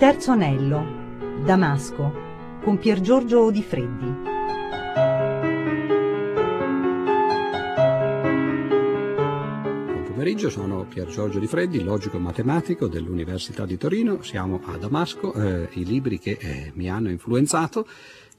terzo anello, Damasco, con Pier Giorgio Di Freddi. pomeriggio, sono Pier Giorgio Di Freddi, logico matematico dell'Università di Torino, siamo a Damasco, eh, i libri che eh, mi hanno influenzato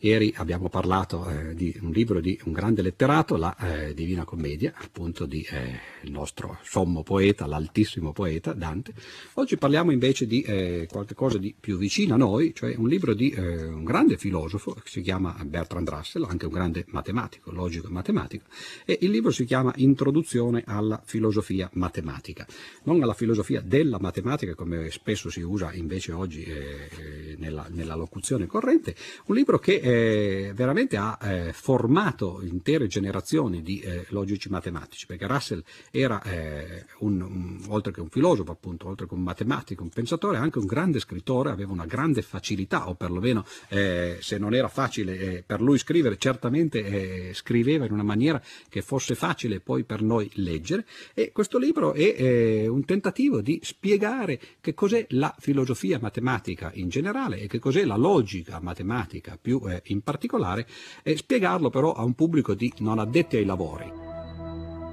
Ieri abbiamo parlato eh, di un libro di un grande letterato, la eh, Divina Commedia, appunto di eh, il nostro sommo poeta, l'altissimo poeta Dante. Oggi parliamo invece di eh, qualcosa di più vicino a noi, cioè un libro di eh, un grande filosofo che si chiama Bertrand Russell, anche un grande matematico, logico e matematico, e il libro si chiama Introduzione alla filosofia matematica. Non alla filosofia della matematica, come spesso si usa invece oggi eh, nella, nella, locuzione corrente, un libro che eh, veramente ha eh, formato intere generazioni di eh, logici matematici, perché Russell era eh, un, un, oltre che un filosofo, appunto, oltre che un matematico, un pensatore, anche un grande scrittore, aveva una grande facilità, o perlomeno eh, se non era facile eh, per lui scrivere, certamente scriveva in una maniera che fosse facile poi per noi leggere. E questo libro è un tentativo di spiegare che cos'è la filosofia matematica in generale e che cos'è la logica matematica più in particolare, e spiegarlo però a un pubblico di non addetti ai lavori.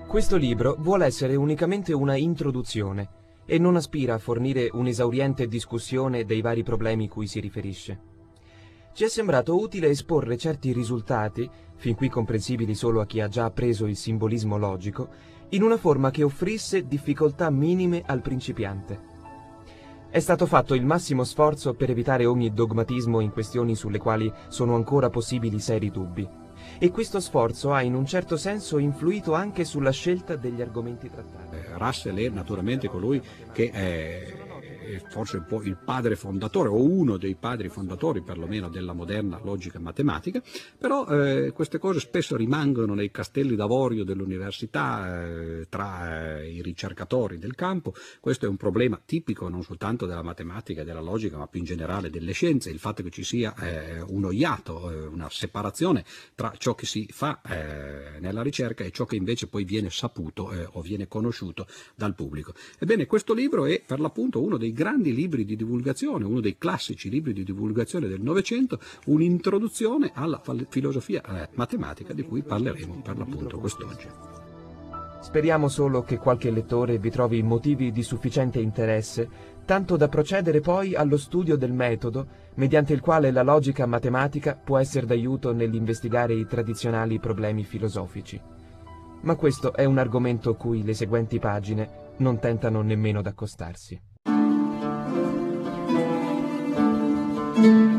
Questo libro vuole essere unicamente una introduzione e non aspira a fornire un'esauriente discussione dei vari problemi cui si riferisce. Ci è sembrato utile esporre certi risultati, fin qui comprensibili solo a chi ha già appreso il simbolismo logico, in una forma che offrisse difficoltà minime al principiante. È stato fatto il massimo sforzo per evitare ogni dogmatismo in questioni sulle quali sono ancora possibili seri dubbi. E questo sforzo ha in un certo senso influito anche sulla scelta degli argomenti trattati. Eh, Russell è naturalmente colui che è forse il padre fondatore o uno dei padri fondatori perlomeno della moderna logica matematica, però eh, queste cose spesso rimangono nei castelli d'avorio dell'università eh, tra eh, i ricercatori del campo, questo è un problema tipico non soltanto della matematica e della logica ma più in generale delle scienze, il fatto che ci sia eh, uno iato, eh, una separazione tra ciò che si fa eh, nella ricerca e ciò che invece poi viene saputo o viene conosciuto dal pubblico. Ebbene questo libro è per l'appunto uno dei grandi libri di divulgazione, uno dei classici libri di divulgazione del Novecento, un'introduzione alla filosofia eh, matematica di cui parleremo per l'appunto quest'oggi. Speriamo solo che qualche lettore vi trovi motivi di sufficiente interesse, tanto da procedere poi allo studio del metodo mediante il quale la logica matematica può essere d'aiuto nell'investigare i tradizionali problemi filosofici. Ma questo è un argomento cui le seguenti pagine non tentano nemmeno d'accostarsi. thank you.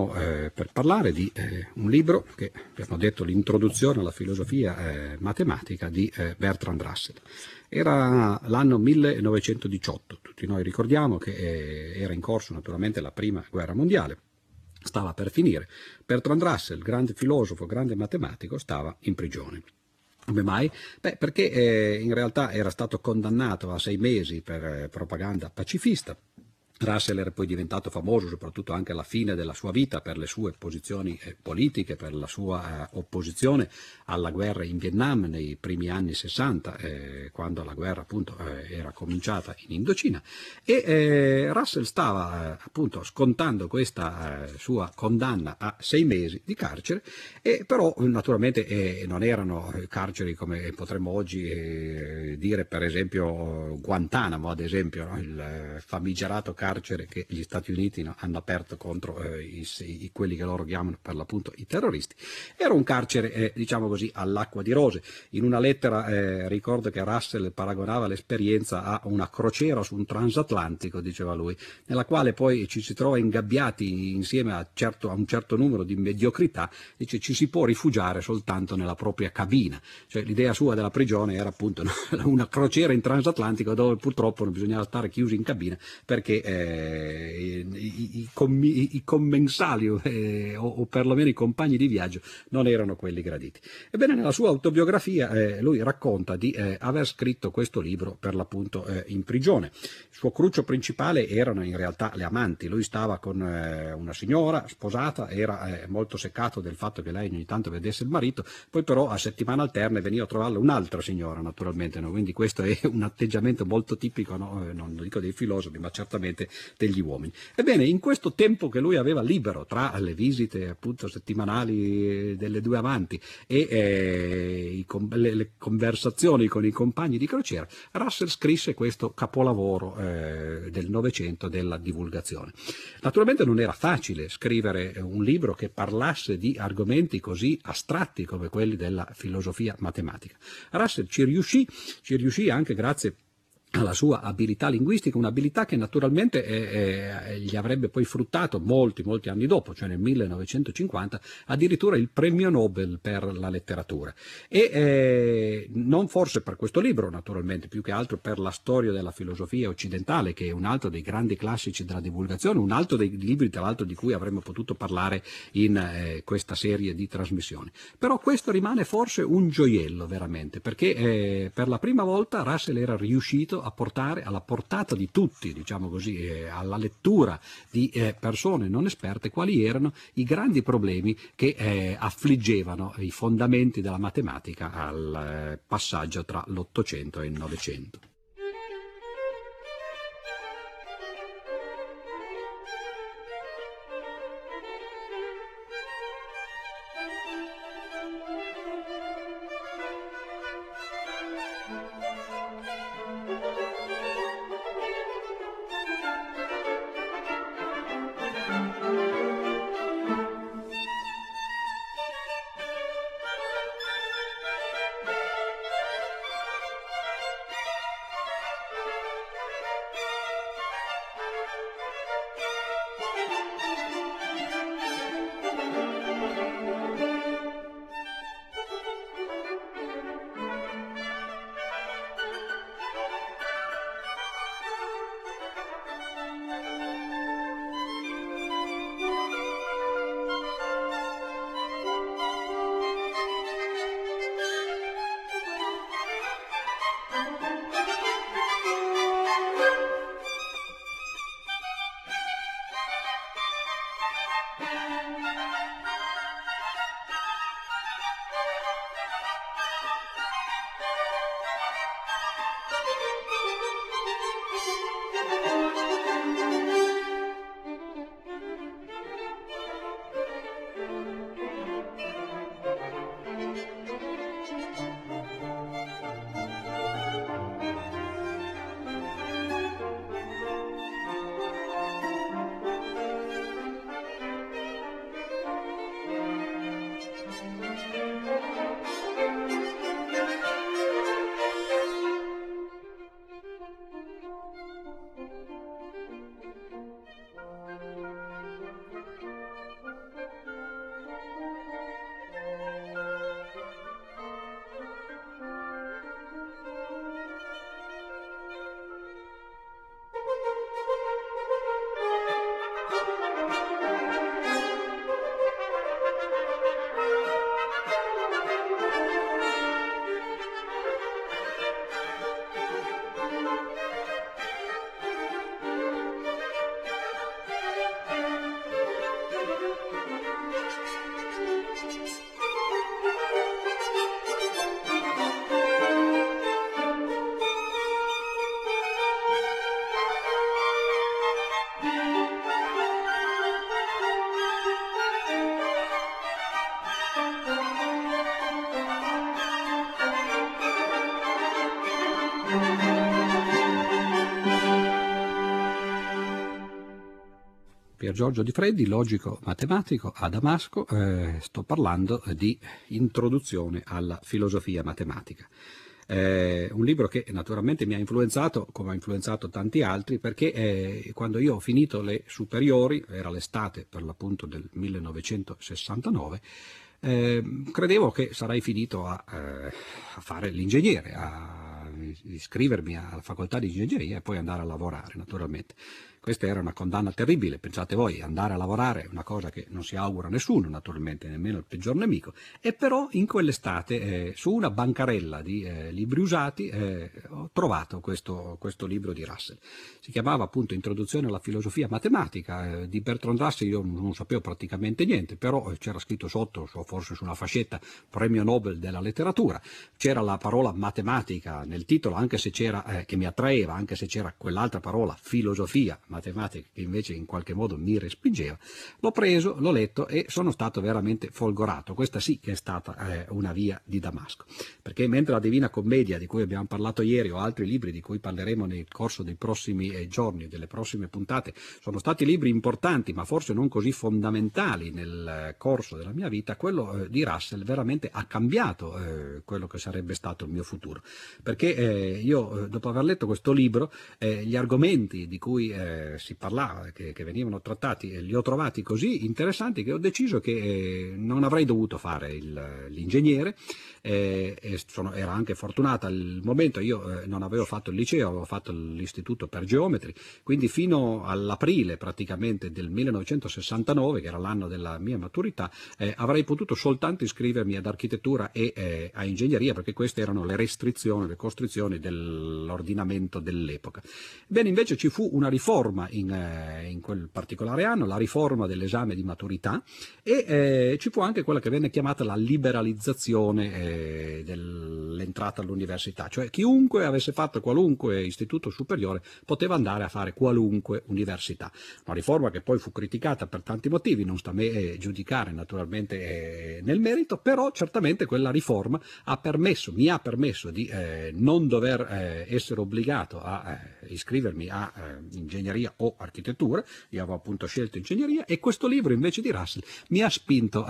Stiamo eh, per parlare di eh, un libro che abbiamo detto l'introduzione alla filosofia eh, matematica di eh, Bertrand Russell. Era l'anno 1918, tutti noi ricordiamo che eh, era in corso naturalmente la prima guerra mondiale, stava per finire. Bertrand Russell, grande filosofo, grande matematico, stava in prigione. Come mai? Beh, perché eh, in realtà era stato condannato a sei mesi per propaganda pacifista, Russell era poi diventato famoso soprattutto anche alla fine della sua vita per le sue posizioni eh, politiche, per la sua eh, opposizione alla guerra in Vietnam nei primi anni 60, eh, quando la guerra appunto eh, era cominciata in Indocina. E eh, Russell stava eh, appunto scontando questa sua condanna a sei mesi di carcere, e però naturalmente non erano carceri come potremmo oggi dire per esempio Guantanamo, ad esempio, no? il famigerato carcere carcere che gli Stati Uniti no, hanno aperto contro eh, i, i, quelli che loro chiamano per l'appunto i terroristi. Era un carcere, eh, diciamo così, all'acqua di rose. In una lettera eh, ricordo che Russell paragonava l'esperienza a una crociera su un transatlantico, diceva lui, nella quale poi ci si trova ingabbiati insieme a, certo, a un certo numero di mediocrità, dice ci si può rifugiare soltanto nella propria cabina. Cioè, l'idea sua della prigione era appunto una crociera in transatlantico dove purtroppo non bisognava stare chiusi in cabina perché eh, i, i, commi, i, commensali eh, o, o, perlomeno i compagni di viaggio non erano quelli graditi. Ebbene, nella sua autobiografia eh, lui racconta di eh, aver scritto questo libro per l'appunto eh, in prigione. Il suo cruccio principale erano in realtà le amanti. Lui stava con eh, una signora sposata, era molto seccato del fatto che lei ogni tanto vedesse il marito, poi però a settimana alterne veniva a trovarla un'altra signora naturalmente, no? quindi questo è un atteggiamento molto tipico, no? non dico dei filosofi, ma certamente degli uomini. Ebbene, in questo tempo che lui aveva libero tra le visite appunto settimanali delle due amanti e eh, le, le, conversazioni con i compagni di crociera, Russell scrisse questo capolavoro eh, del Novecento della divulgazione. Naturalmente non era facile scrivere un libro che parlasse di argomenti così astratti come quelli della filosofia matematica. Russell ci riuscì, ci riuscì anche grazie alla sua abilità linguistica, un'abilità che naturalmente eh, eh, gli avrebbe poi fruttato molti, molti anni dopo, cioè nel 1950, addirittura il premio Nobel per la letteratura. E eh, non forse per questo libro, naturalmente, più che altro per la storia della filosofia occidentale, che è un altro dei grandi classici della divulgazione, un altro dei libri, tra l'altro, di cui avremmo potuto parlare in eh, questa serie di trasmissioni. Però questo rimane forse un gioiello, veramente, perché eh, per la prima volta Russell era riuscito a portare alla portata di tutti, diciamo così, eh, alla lettura di eh, persone non esperte quali erano i grandi problemi che eh, affliggevano i fondamenti della matematica al eh, passaggio tra l'Ottocento e il Novecento. Thank you. Pier Giorgio Di Freddi, logico matematico a Damasco, eh, sto parlando di introduzione alla filosofia matematica. Eh, un libro che naturalmente mi ha influenzato, come ha influenzato tanti altri, perché eh, quando io ho finito le superiori, era l'estate per l'appunto del 1969, eh, credevo che sarei finito a, eh, a fare l'ingegnere, a iscrivermi alla facoltà di ingegneria e poi andare a lavorare naturalmente. Questa era una condanna terribile, pensate voi, andare a lavorare è una cosa che non si augura a nessuno, naturalmente, nemmeno il peggior nemico, e però in quell'estate eh, su una bancarella di eh, libri usati eh, ho trovato questo, questo, libro di Russell. Si chiamava appunto Introduzione alla filosofia matematica, eh, di Bertrand Russell io non sapevo praticamente niente, però eh, c'era scritto sotto, forse su una fascetta, premio Nobel della letteratura, c'era la parola matematica nel titolo, anche se c'era, eh, che mi attraeva, anche se c'era quell'altra parola, filosofia matematica che invece in qualche modo mi respingeva, l'ho preso, l'ho letto e sono stato veramente folgorato. Questa sì che è stata eh, una via di Damasco, perché mentre la Divina Commedia di cui abbiamo parlato ieri o altri libri di cui parleremo nel corso dei prossimi eh, giorni, delle prossime puntate, sono stati libri importanti ma forse non così fondamentali nel eh, corso della mia vita, quello eh, di Russell veramente ha cambiato eh, quello che sarebbe stato il mio futuro, perché eh, io dopo aver letto questo libro gli argomenti di cui eh, si parlava, che, che, venivano trattati, e li ho trovati così interessanti che ho deciso che eh, non avrei dovuto fare il, l'ingegnere eh, sono, era anche fortunata al momento, io eh, non avevo fatto il liceo, avevo fatto l'istituto per geometri, quindi fino all'aprile praticamente del 1969, che era l'anno della mia maturità, eh, avrei potuto soltanto iscrivermi ad architettura e a ingegneria, perché queste erano le restrizioni, le costrizioni dell'ordinamento dell'epoca. Bene, invece ci fu una riforma in, eh, in quel particolare anno, la riforma dell'esame di maturità e eh, ci fu anche quella che venne chiamata la liberalizzazione dell'entrata all'università, cioè chiunque avesse fatto qualunque istituto superiore poteva andare a fare qualunque università. Una riforma che poi fu criticata per tanti motivi, non sta a me eh, giudicare naturalmente eh, nel merito, però certamente quella riforma ha permesso, mi ha permesso di eh, non dover eh, essere obbligato a eh, iscrivermi a eh, ingegneria o architettura, io avevo appunto scelto ingegneria e questo libro invece di Russell mi ha spinto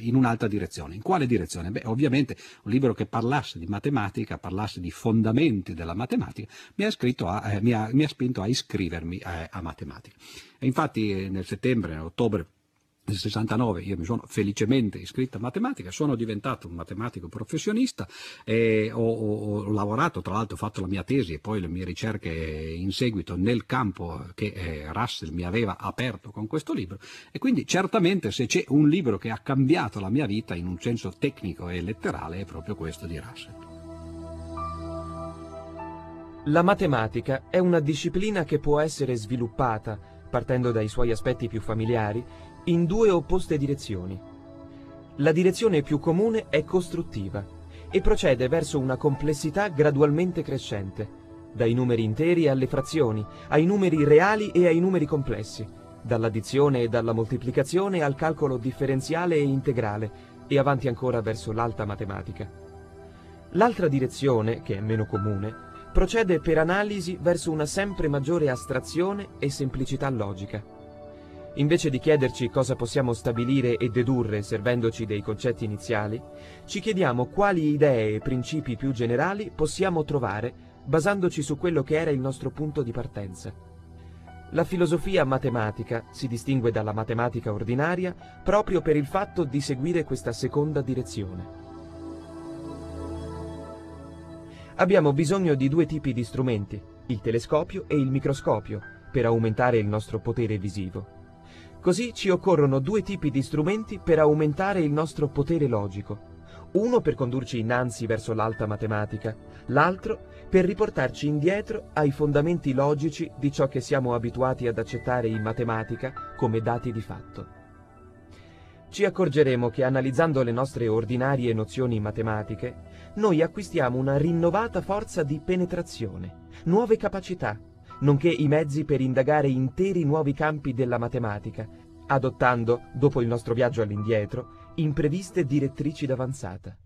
in un'altra direzione. In quale direzione? Beh, ovviamente un libro che parlasse di matematica, parlasse di fondamenti della matematica, mi ha, a, eh, mi ha, mi ha spinto a iscrivermi a, a matematica. E infatti eh, nel settembre, ottobre nel 69 io mi sono felicemente iscritto a matematica, sono diventato un matematico professionista ho, ho, ho, lavorato, tra l'altro ho fatto la mia tesi e poi le mie ricerche in seguito nel campo che eh, Russell mi aveva aperto con questo libro e quindi certamente se c'è un libro che ha cambiato la mia vita in un senso tecnico e letterale è proprio questo di Russell. La matematica è una disciplina che può essere sviluppata, partendo dai suoi aspetti più familiari, in due opposte direzioni. La direzione più comune è costruttiva e procede verso una complessità gradualmente crescente, dai numeri interi alle frazioni, ai numeri reali e ai numeri complessi, dall'addizione e dalla moltiplicazione al calcolo differenziale e integrale e avanti ancora verso l'alta matematica. L'altra direzione, che è meno comune, procede per analisi verso una sempre maggiore astrazione e semplicità logica. Invece di chiederci cosa possiamo stabilire e dedurre servendoci dei concetti iniziali, ci chiediamo quali idee e principi più generali possiamo trovare basandoci su quello che era il nostro punto di partenza. La filosofia matematica si distingue dalla matematica ordinaria proprio per il fatto di seguire questa seconda direzione. Abbiamo bisogno di due tipi di strumenti, il telescopio e il microscopio, per aumentare il nostro potere visivo. Così ci occorrono due tipi di strumenti per aumentare il nostro potere logico. Uno per condurci innanzi verso l'alta matematica, l'altro per riportarci indietro ai fondamenti logici di ciò che siamo abituati ad accettare in matematica come dati di fatto. Ci accorgeremo che analizzando le nostre ordinarie nozioni matematiche, noi acquistiamo una rinnovata forza di penetrazione, nuove capacità, nonché i mezzi per indagare interi nuovi campi della matematica, adottando, dopo il nostro viaggio all'indietro, impreviste direttrici d'avanzata.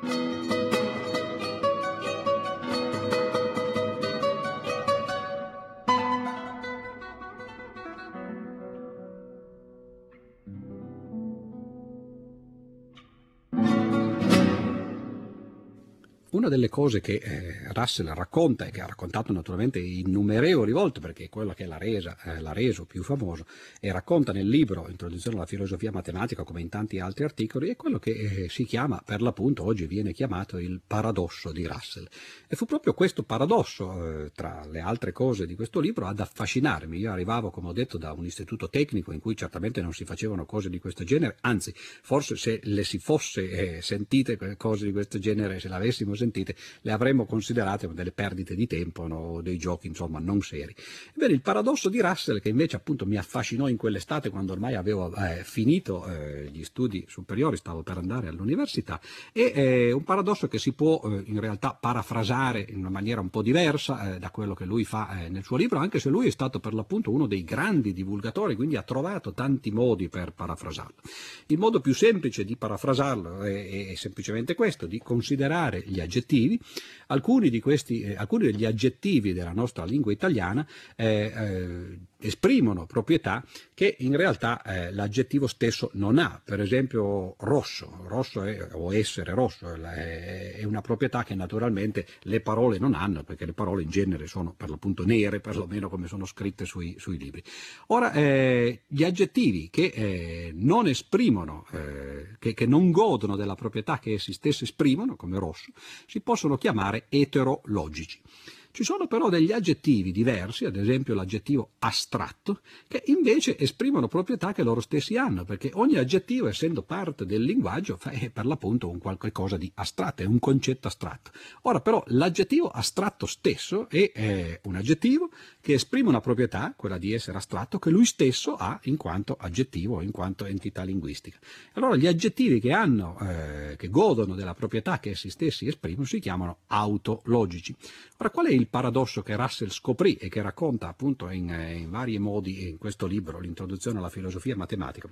Thank you. Una delle cose che eh, Russell racconta e che ha raccontato naturalmente innumerevoli volte, perché è quello che l'ha, resa, eh, l'ha reso più famoso, e racconta nel libro Introduzione alla filosofia matematica, come in tanti altri articoli, è quello che eh, si chiama, per l'appunto, oggi viene chiamato il paradosso di Russell. E fu proprio questo paradosso, eh, tra le altre cose di questo libro, ad affascinarmi. Io arrivavo, come ho detto, da un istituto tecnico in cui certamente non si facevano cose di questo genere, anzi, forse se le si fosse eh, sentite cose di questo genere, se l'avessimo sentite, sentite, le avremmo considerate delle perdite di tempo, no? dei giochi insomma non seri. Ebbene, il paradosso di Russell, che invece appunto mi affascinò in quell'estate quando ormai avevo eh, finito eh, gli studi superiori, stavo per andare all'università, è eh, un paradosso che si può eh, in realtà parafrasare in una maniera un po' diversa eh, da quello che lui fa eh, nel suo libro, anche se lui è stato per l'appunto uno dei grandi divulgatori, quindi ha trovato tanti modi per parafrasarlo. Il modo più semplice di parafrasarlo è, è semplicemente questo, di considerare gli aggettivi aggettivi. Alcuni, questi, eh, alcuni degli aggettivi della nostra lingua italiana eh, eh, esprimono proprietà che in realtà eh, l'aggettivo stesso non ha. Per esempio rosso, rosso è, o essere rosso è, è, una proprietà che naturalmente le parole non hanno, perché le parole in genere sono per l'appunto nere, perlomeno come sono scritte sui, sui libri. Ora, eh, gli aggettivi che eh, non esprimono, che, che non godono della proprietà che essi stessi esprimono, come rosso, si possono chiamare eterologici. Ci sono però degli aggettivi diversi, ad esempio l'aggettivo astratto, che invece esprimono proprietà che loro stessi hanno, perché ogni aggettivo, essendo parte del linguaggio, è per l'appunto un qualche cosa di astratto, è un concetto astratto. Ora però l'aggettivo astratto stesso è, è un aggettivo che esprime una proprietà, quella di essere astratto, che lui stesso ha in quanto aggettivo, in quanto entità linguistica. Allora gli aggettivi che hanno, eh, che godono della proprietà che essi stessi esprimono, si chiamano autologici. Ora qual è il paradosso che Russell scoprì e che racconta appunto in, eh, in vari modi in questo libro, l'introduzione alla filosofia matematica.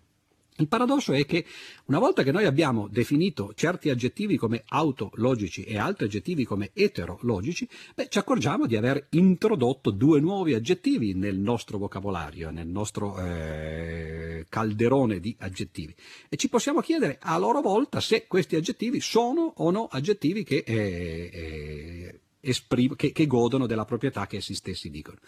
Il paradosso è che una volta che noi abbiamo definito certi aggettivi come autologici e altri aggettivi come eterologici, beh, ci accorgiamo di aver introdotto due nuovi aggettivi nel nostro vocabolario, nel nostro eh, calderone di aggettivi. E ci possiamo chiedere a loro volta se questi aggettivi sono o no aggettivi che eh, eh, esprim- che, che godono della proprietà che essi stessi dicono.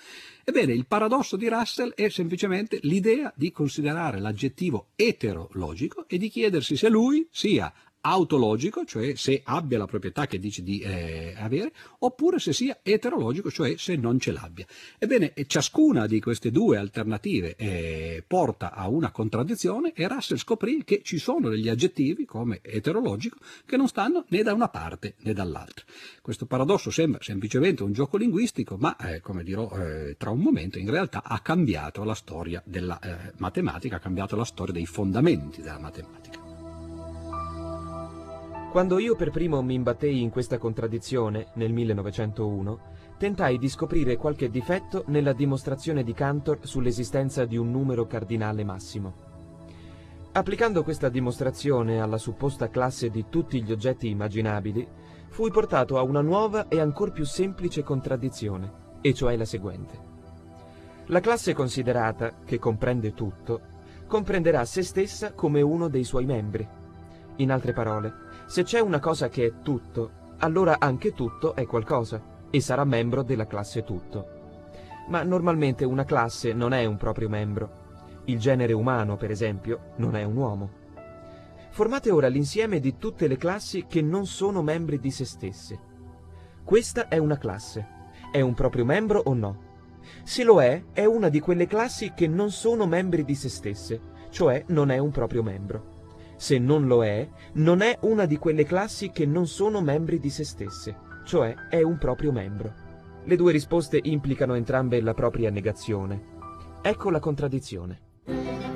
Ebbene, il paradosso di Russell è semplicemente l'idea di considerare l'aggettivo eterologico e di chiedersi se lui sia autologico, cioè se abbia la proprietà che dice di eh, avere, oppure se sia eterologico, cioè se non ce l'abbia. Ebbene, ciascuna di queste due alternative eh, porta a una contraddizione e Russell scoprì che ci sono degli aggettivi, come eterologico, che non stanno né da una parte né dall'altra. Questo paradosso sembra semplicemente un gioco linguistico, ma eh, come dirò eh, tra un momento, in realtà ha cambiato la storia della eh, matematica, ha cambiato la storia dei fondamenti della matematica. Quando io per primo mi imbattei in questa contraddizione, nel 1901, tentai di scoprire qualche difetto nella dimostrazione di Cantor sull'esistenza di un numero cardinale massimo. Applicando questa dimostrazione alla supposta classe di tutti gli oggetti immaginabili, fui portato a una nuova e ancor più semplice contraddizione, e cioè la seguente. La classe considerata, che comprende tutto, comprenderà se stessa come uno dei suoi membri. In altre parole, se c'è una cosa che è tutto, allora anche tutto è qualcosa, e sarà membro della classe tutto. Ma normalmente una classe non è un proprio membro, il genere umano, per esempio, non è un uomo. Formate ora l'insieme di tutte le classi che non sono membri di se stesse. Questa è una classe. È un proprio membro o no? Se lo è, è una di quelle classi che non sono membri di se stesse, cioè non è un proprio membro. Se non lo è, non è una di quelle classi che non sono membri di se stesse, cioè è un proprio membro. Le due risposte implicano entrambe la propria negazione. Ecco la contraddizione.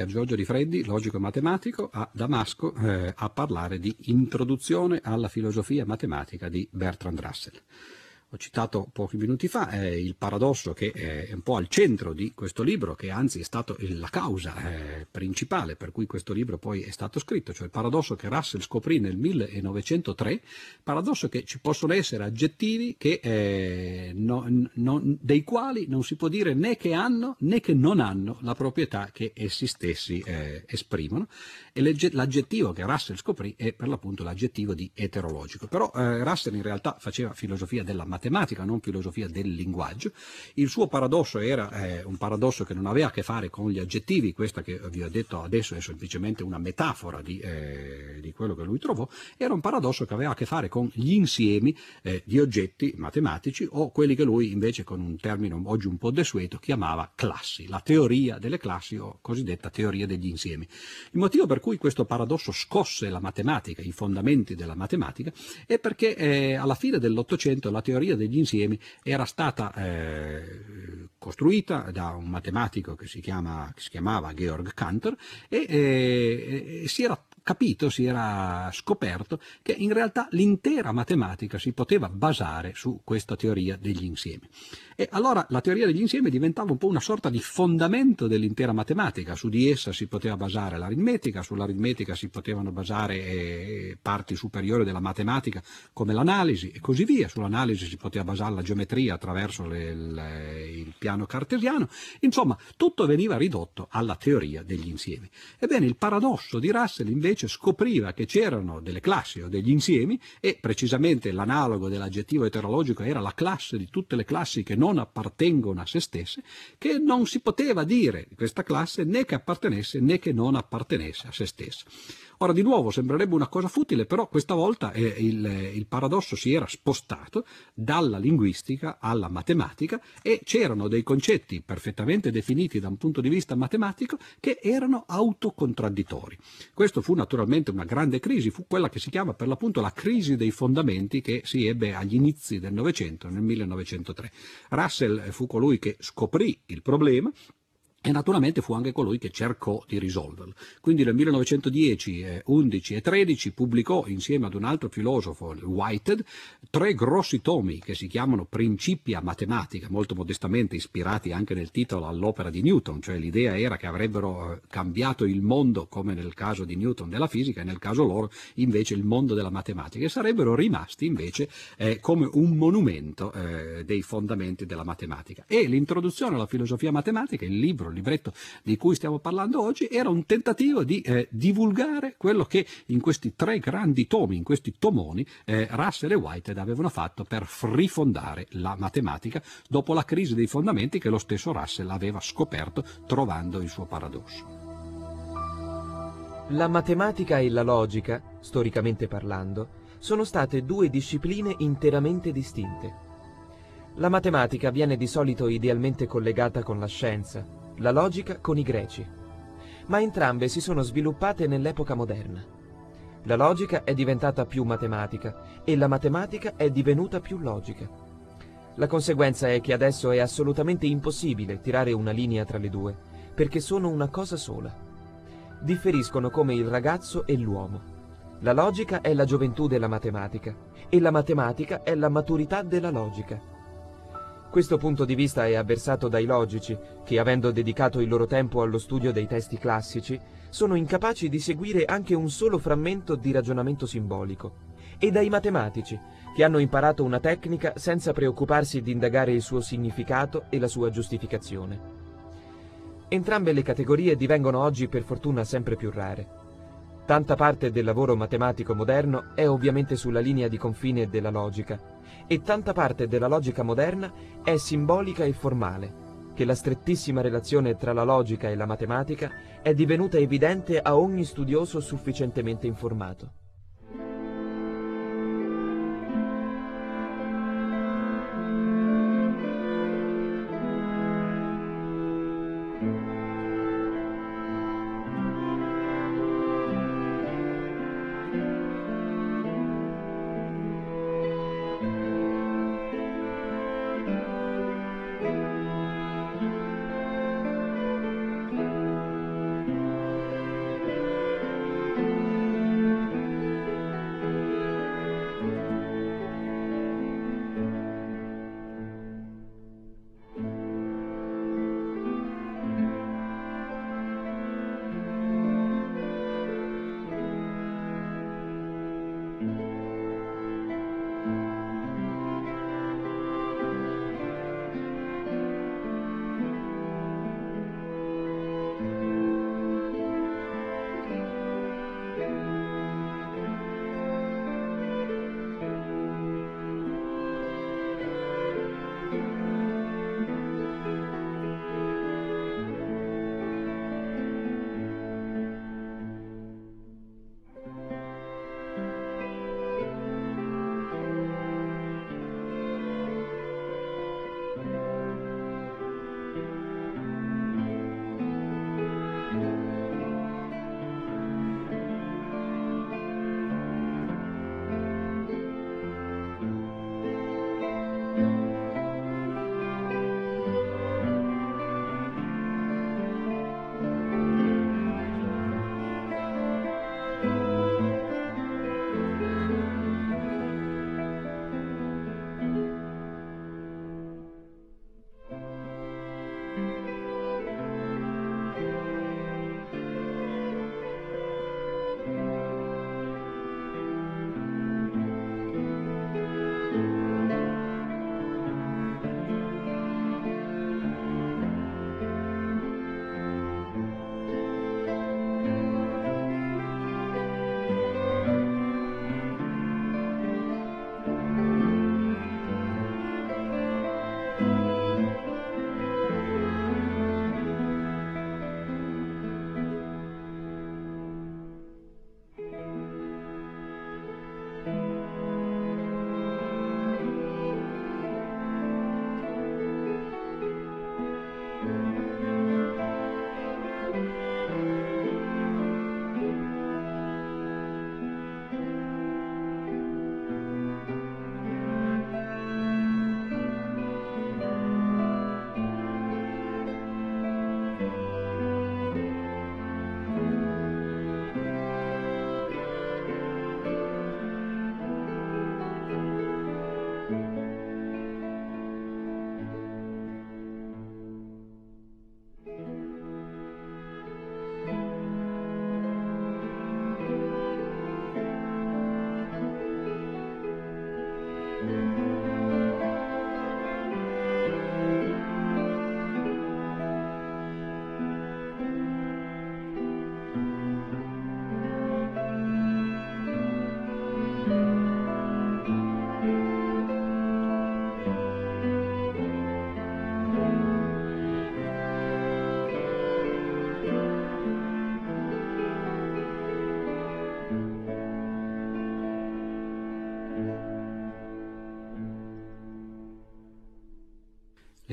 Pier Giorgio Di Freddi, logico e matematico, a Damasco eh, a parlare di introduzione alla filosofia matematica di Bertrand Russell ho citato pochi minuti fa, è il paradosso che è un po' al centro di questo libro, che anzi è stato la causa eh, principale per cui questo libro poi è stato scritto, cioè il paradosso che Russell scoprì nel 1903, paradosso che ci possono essere aggettivi che, eh, no, no, dei quali non si può dire né che hanno né che non hanno la proprietà che essi stessi eh, esprimono e l'aggettivo che Russell scoprì è per l'appunto l'aggettivo di eterologico. Però eh, Russell in realtà faceva filosofia della matematica, matematica, non filosofia del linguaggio. Il suo paradosso era eh, un paradosso che non aveva a che fare con gli aggettivi, questa che vi ho detto adesso è semplicemente una metafora di, eh, di quello che lui trovò, era un paradosso che aveva a che fare con gli insiemi eh, di oggetti matematici o quelli che lui invece con un termine oggi un po' desueto chiamava classi, la teoria delle classi o cosiddetta teoria degli insiemi. Il motivo per cui questo paradosso scosse la matematica, i fondamenti della matematica, è perché eh, alla fine dell'Ottocento la teoria degli insiemi era stata eh, costruita da un matematico che si, chiama, che si chiamava Georg Cantor e eh, si era capito, si era scoperto che in realtà l'intera matematica si poteva basare su questa teoria degli insiemi. E allora la teoria degli insiemi diventava un po' una sorta di fondamento dell'intera matematica, su di essa si poteva basare l'aritmetica, sull'aritmetica si potevano basare eh, parti superiori della matematica come l'analisi e così via, sull'analisi si poteva basare la geometria attraverso le, le, il piano cartesiano, insomma tutto veniva ridotto alla teoria degli insiemi. Ebbene il paradosso di Russell invece scopriva che c'erano delle classi o degli insiemi e precisamente l'analogo dell'aggettivo eterologico era la classe di tutte le classi che non non appartengono a se stesse, che non si poteva dire di questa classe né che appartenesse né che non appartenesse a se stessa. Ora di nuovo sembrerebbe una cosa futile, però questa volta eh, il, il, paradosso si era spostato dalla linguistica alla matematica e c'erano dei concetti perfettamente definiti da un punto di vista matematico che erano autocontradditori. Questo fu naturalmente una grande crisi, fu quella che si chiama per l'appunto la crisi dei fondamenti che si ebbe agli inizi del Novecento, nel 1903. Russell fu colui che scoprì il problema e naturalmente fu anche colui che cercò di risolverlo. Quindi nel 1910, eh, 11 e 13 pubblicò insieme ad un altro filosofo, Whitehead, tre grossi tomi che si chiamano Principia Matematica, molto modestamente ispirati anche nel titolo all'opera di Newton, cioè l'idea era che avrebbero eh, cambiato il mondo, come nel caso di Newton della fisica, e nel caso loro invece il mondo della matematica, e sarebbero rimasti invece eh, come un monumento eh, dei fondamenti della matematica. E l'introduzione alla filosofia matematica, il libro il libretto di cui stiamo parlando oggi, era un tentativo di eh, divulgare quello che in questi tre grandi tomi, in questi tomoni, eh, Russell e Whitehead avevano fatto per rifondare la matematica dopo la crisi dei fondamenti che lo stesso Russell aveva scoperto trovando il suo paradosso. La matematica e la logica, storicamente parlando, sono state due discipline interamente distinte. La matematica viene di solito idealmente collegata con la scienza, la logica con i greci, ma entrambe si sono sviluppate nell'epoca moderna. La logica è diventata più matematica e la matematica è divenuta più logica. La conseguenza è che adesso è assolutamente impossibile tirare una linea tra le due, perché sono una cosa sola. Differiscono come il ragazzo e l'uomo. La logica è la gioventù della matematica e la matematica è la maturità della logica. Questo punto di vista è avversato dai logici, che avendo dedicato il loro tempo allo studio dei testi classici, sono incapaci di seguire anche un solo frammento di ragionamento simbolico, e dai matematici, che hanno imparato una tecnica senza preoccuparsi di indagare il suo significato e la sua giustificazione. Entrambe le categorie divengono oggi per fortuna sempre più rare. Tanta parte del lavoro matematico moderno è ovviamente sulla linea di confine della logica, e tanta parte della logica moderna è simbolica e formale, che la strettissima relazione tra la logica e la matematica è divenuta evidente a ogni studioso sufficientemente informato.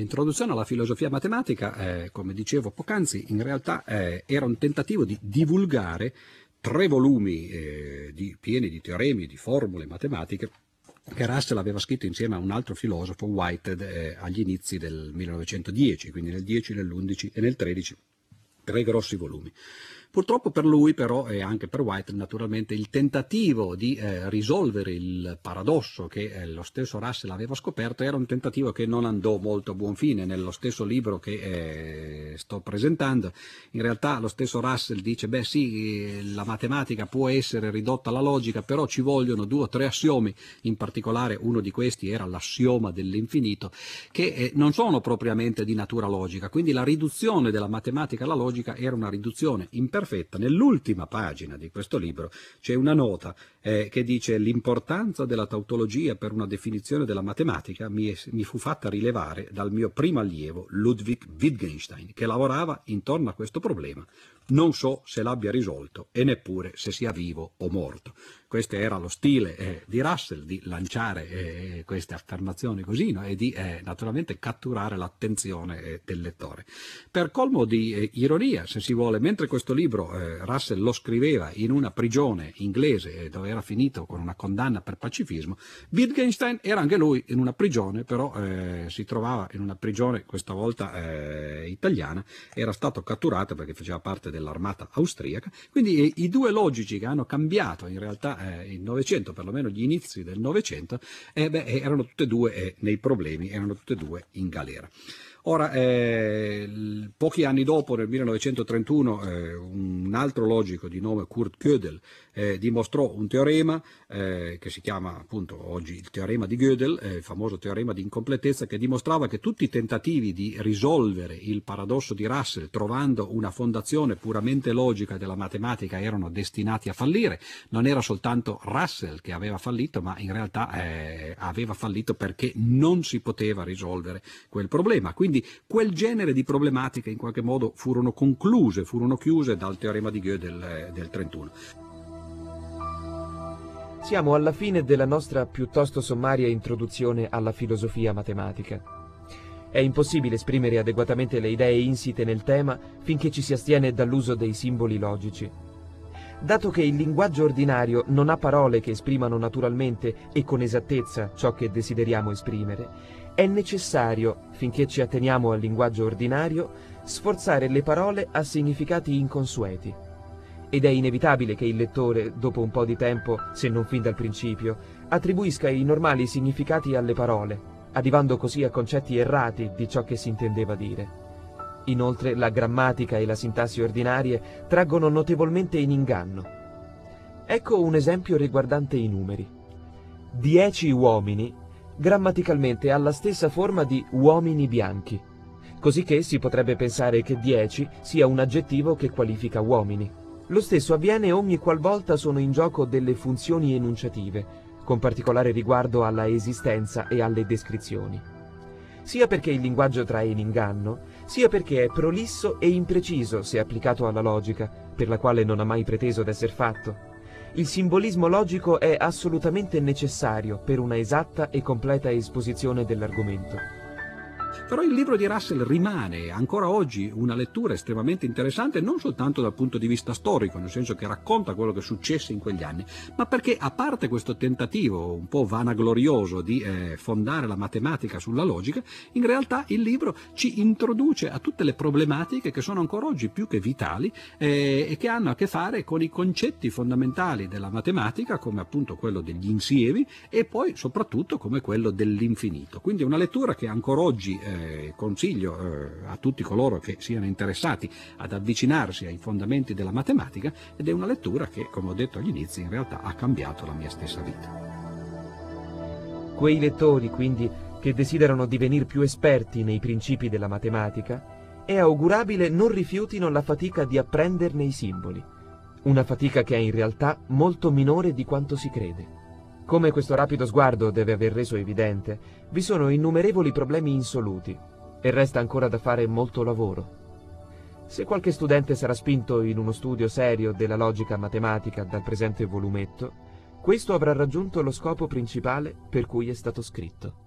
Introduzione alla filosofia matematica, eh, come dicevo poc'anzi, in realtà eh, era un tentativo di divulgare tre volumi eh, di, pieni di teoremi, di formule matematiche che Russell aveva scritto insieme a un altro filosofo, Whitehead, eh, agli inizi del 1910, quindi nel 10, nell'11 e nel 13, tre grossi volumi. Purtroppo per lui però e anche per White naturalmente il tentativo di eh, risolvere il paradosso che eh, lo stesso Russell aveva scoperto era un tentativo che non andò molto a buon fine nello stesso libro che eh, sto presentando. In realtà lo stesso Russell dice beh sì la matematica può essere ridotta alla logica però ci vogliono due o tre assiomi, in particolare uno di questi era l'assioma dell'infinito che eh, non sono propriamente di natura logica, quindi la riduzione della matematica alla logica era una riduzione imperfetta perfetta. Nell'ultima pagina di questo libro c'è una nota eh, che dice l'importanza della tautologia per una definizione della matematica mi, è, mi fu fatta rilevare dal mio primo allievo Ludwig Wittgenstein, che lavorava intorno a questo problema. Non so se l'abbia risolto e neppure se sia vivo o morto. Questo era lo stile eh, di Russell di lanciare eh, queste affermazioni così no? e di eh, naturalmente catturare l'attenzione eh, del lettore. Per colmo di eh, ironia, se si vuole, mentre questo libro eh, Russell lo scriveva in una prigione inglese dove era finito con una condanna per pacifismo, Wittgenstein era anche lui in una prigione, però si trovava in una prigione questa volta italiana, era stato catturato perché faceva parte dell'armata austriaca, quindi i due logici che hanno cambiato in realtà eh, il Novecento, perlomeno gli inizi del Novecento, eh, beh, erano tutte e due eh, nei problemi, erano tutte e due in galera. Ora, eh, pochi anni dopo, nel 1931, eh, un altro logico di nome Kurt Gödel eh, dimostrò un teorema eh, che si chiama appunto oggi il teorema di Gödel, eh, il famoso teorema di incompletezza, che dimostrava che tutti i tentativi di risolvere il paradosso di Russell trovando una fondazione puramente logica della matematica erano destinati a fallire. Non era soltanto Russell che aveva fallito, ma in realtà eh, aveva fallito perché non si poteva risolvere quel problema. Quindi quel genere di problematiche in qualche modo furono concluse, furono chiuse dal teorema di Gödel eh, del 31. Siamo alla fine della nostra piuttosto sommaria introduzione alla filosofia matematica. È impossibile esprimere adeguatamente le idee insite nel tema finché ci si astiene dall'uso dei simboli logici. Dato che il linguaggio ordinario non ha parole che esprimano naturalmente e con esattezza ciò che desideriamo esprimere, è necessario, finché ci atteniamo al linguaggio ordinario, sforzare le parole a significati inconsueti ed è inevitabile che il lettore, dopo un po' di tempo, se non fin dal principio, attribuisca i normali significati alle parole, arrivando così a concetti errati di ciò che si intendeva dire. Inoltre la grammatica e la sintassi ordinarie traggono notevolmente in inganno. Ecco un esempio riguardante i numeri. Dieci uomini grammaticalmente ha la stessa forma di uomini bianchi, cosicché si potrebbe pensare che dieci sia un aggettivo che qualifica uomini. Lo stesso avviene ogni qualvolta sono in gioco delle funzioni enunciative, con particolare riguardo alla esistenza e alle descrizioni. Sia perché il linguaggio trae in inganno, sia perché è prolisso e impreciso se applicato alla logica, per la quale non ha mai preteso d'esser fatto. Il simbolismo logico è assolutamente necessario per una esatta e completa esposizione dell'argomento. Però il libro di Russell rimane ancora oggi una lettura estremamente interessante non soltanto dal punto di vista storico, nel senso che racconta quello che successe in quegli anni, ma perché a parte questo tentativo un po' vanaglorioso di eh, fondare la matematica sulla logica, in realtà il libro ci introduce a tutte le problematiche che sono ancora oggi più che vitali eh, e che hanno a che fare con i concetti fondamentali della matematica, come appunto quello degli insiemi e poi soprattutto come quello dell'infinito. Quindi una lettura che ancora oggi eh, consiglio eh, a tutti coloro che siano interessati ad avvicinarsi ai fondamenti della matematica ed è una lettura che, come ho detto agli inizi, in realtà ha cambiato la mia stessa vita. Quei lettori, quindi, che desiderano divenire più esperti nei principi della matematica, è augurabile non rifiutino la fatica di apprenderne i simboli, una fatica che è in realtà molto minore di quanto si crede. Come questo rapido sguardo deve aver reso evidente, vi sono innumerevoli problemi insoluti e resta ancora da fare molto lavoro. Se qualche studente sarà spinto in uno studio serio della logica matematica dal presente volumetto, questo avrà raggiunto lo scopo principale per cui è stato scritto.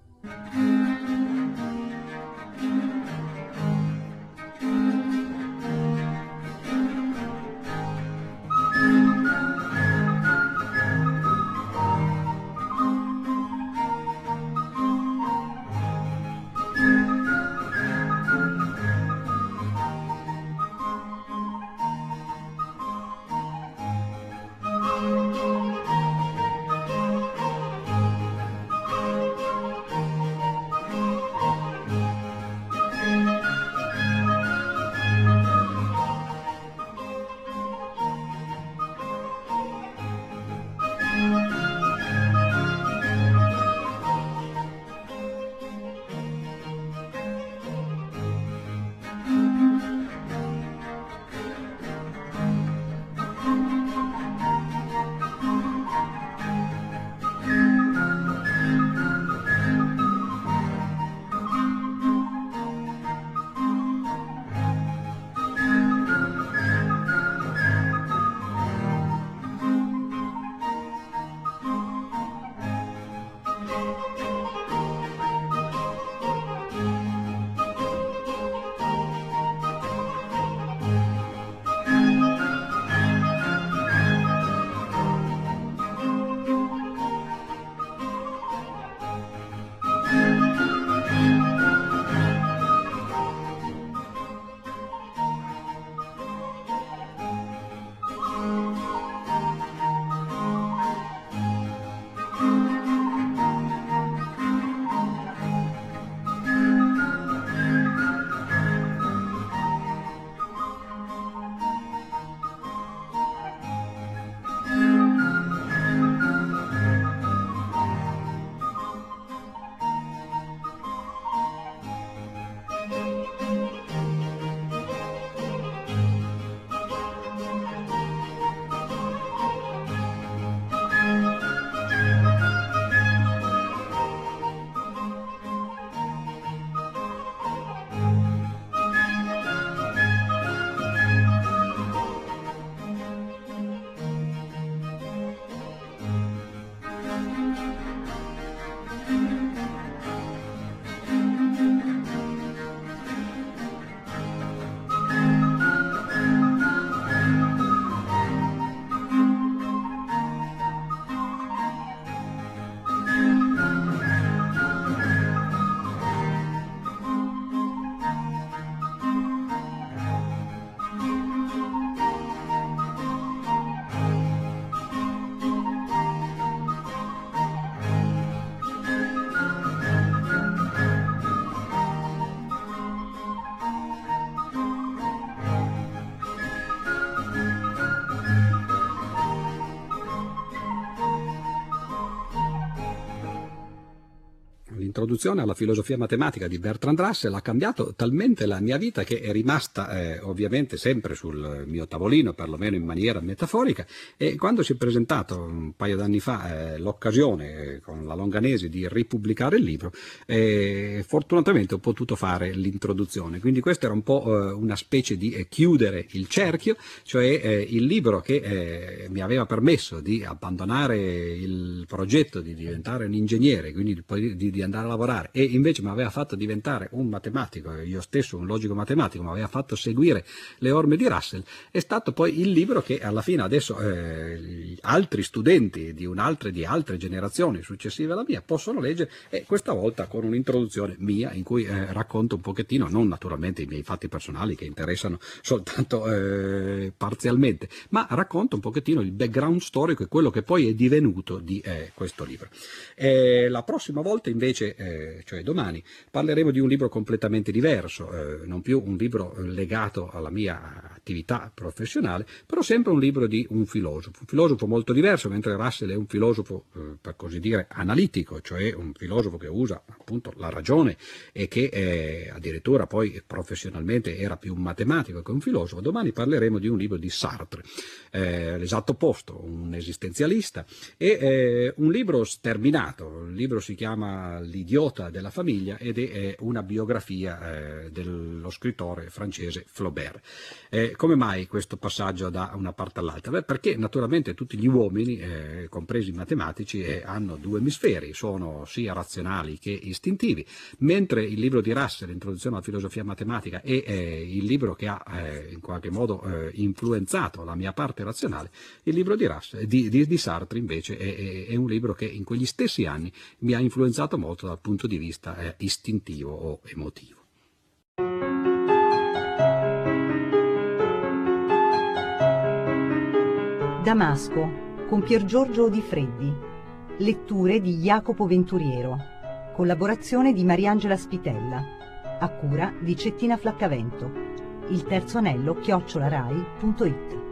L'introduzione alla filosofia matematica di Bertrand Russell ha cambiato talmente la mia vita che è rimasta eh, ovviamente sempre sul mio tavolino, perlomeno in maniera metaforica, e quando si è presentato un paio d'anni fa eh, l'occasione eh, con la Longanesi di ripubblicare il libro, eh, fortunatamente ho potuto fare l'introduzione. Quindi questa era un po' eh, una specie di chiudere il cerchio, cioè il libro che mi aveva permesso di abbandonare il progetto di diventare un ingegnere, quindi di, di, di andare a lavorare, e invece mi aveva fatto diventare un matematico, io stesso un logico matematico, mi aveva fatto seguire le orme di Russell, è stato poi il libro che alla fine adesso eh, altri studenti di di altre generazioni successive alla mia possono leggere e questa volta con un'introduzione mia in cui eh, racconto un pochettino, non naturalmente i miei fatti personali che interessano soltanto eh, parzialmente, ma racconto un pochettino il background storico e quello che poi è divenuto di eh, questo libro. la prossima volta invece, eh, cioè domani, parleremo di un libro completamente diverso, eh, non più un libro legato alla mia attività professionale, però sempre un libro di un filosofo, un filosofo molto diverso, mentre Russell è un filosofo, eh, per così dire, analitico, cioè un filosofo che usa appunto la ragione e che addirittura poi professionalmente era più un matematico che un filosofo. Domani parleremo di un libro di Sartre, eh, l'esatto opposto, un esistenzialista, e eh, un libro sterminato, il libro si chiama L'idiota della famiglia ed è una biografia eh, dello scrittore francese Flaubert. Eh, come mai questo passaggio da una parte all'altra? Beh, perché naturalmente tutti gli uomini, eh, compresi i matematici, eh, hanno due emisferi, sono sia razionali che istintivi, mentre il libro di Russell, Introduzione alla filosofia matematica, è il libro che ha eh, in qualche modo eh, influenzato la mia parte razionale, il libro di, Russell, di, di, di Sartre invece è, è, è, un libro che in quegli stessi anni mi ha influenzato molto dal punto di vista istintivo o emotivo. Damasco con Pier Giorgio Di Freddi. Letture di Jacopo Venturiero. Collaborazione di Mariangela Spitella. A cura di Cettina Flaccavento. Il terzo anello chiocciolarai.it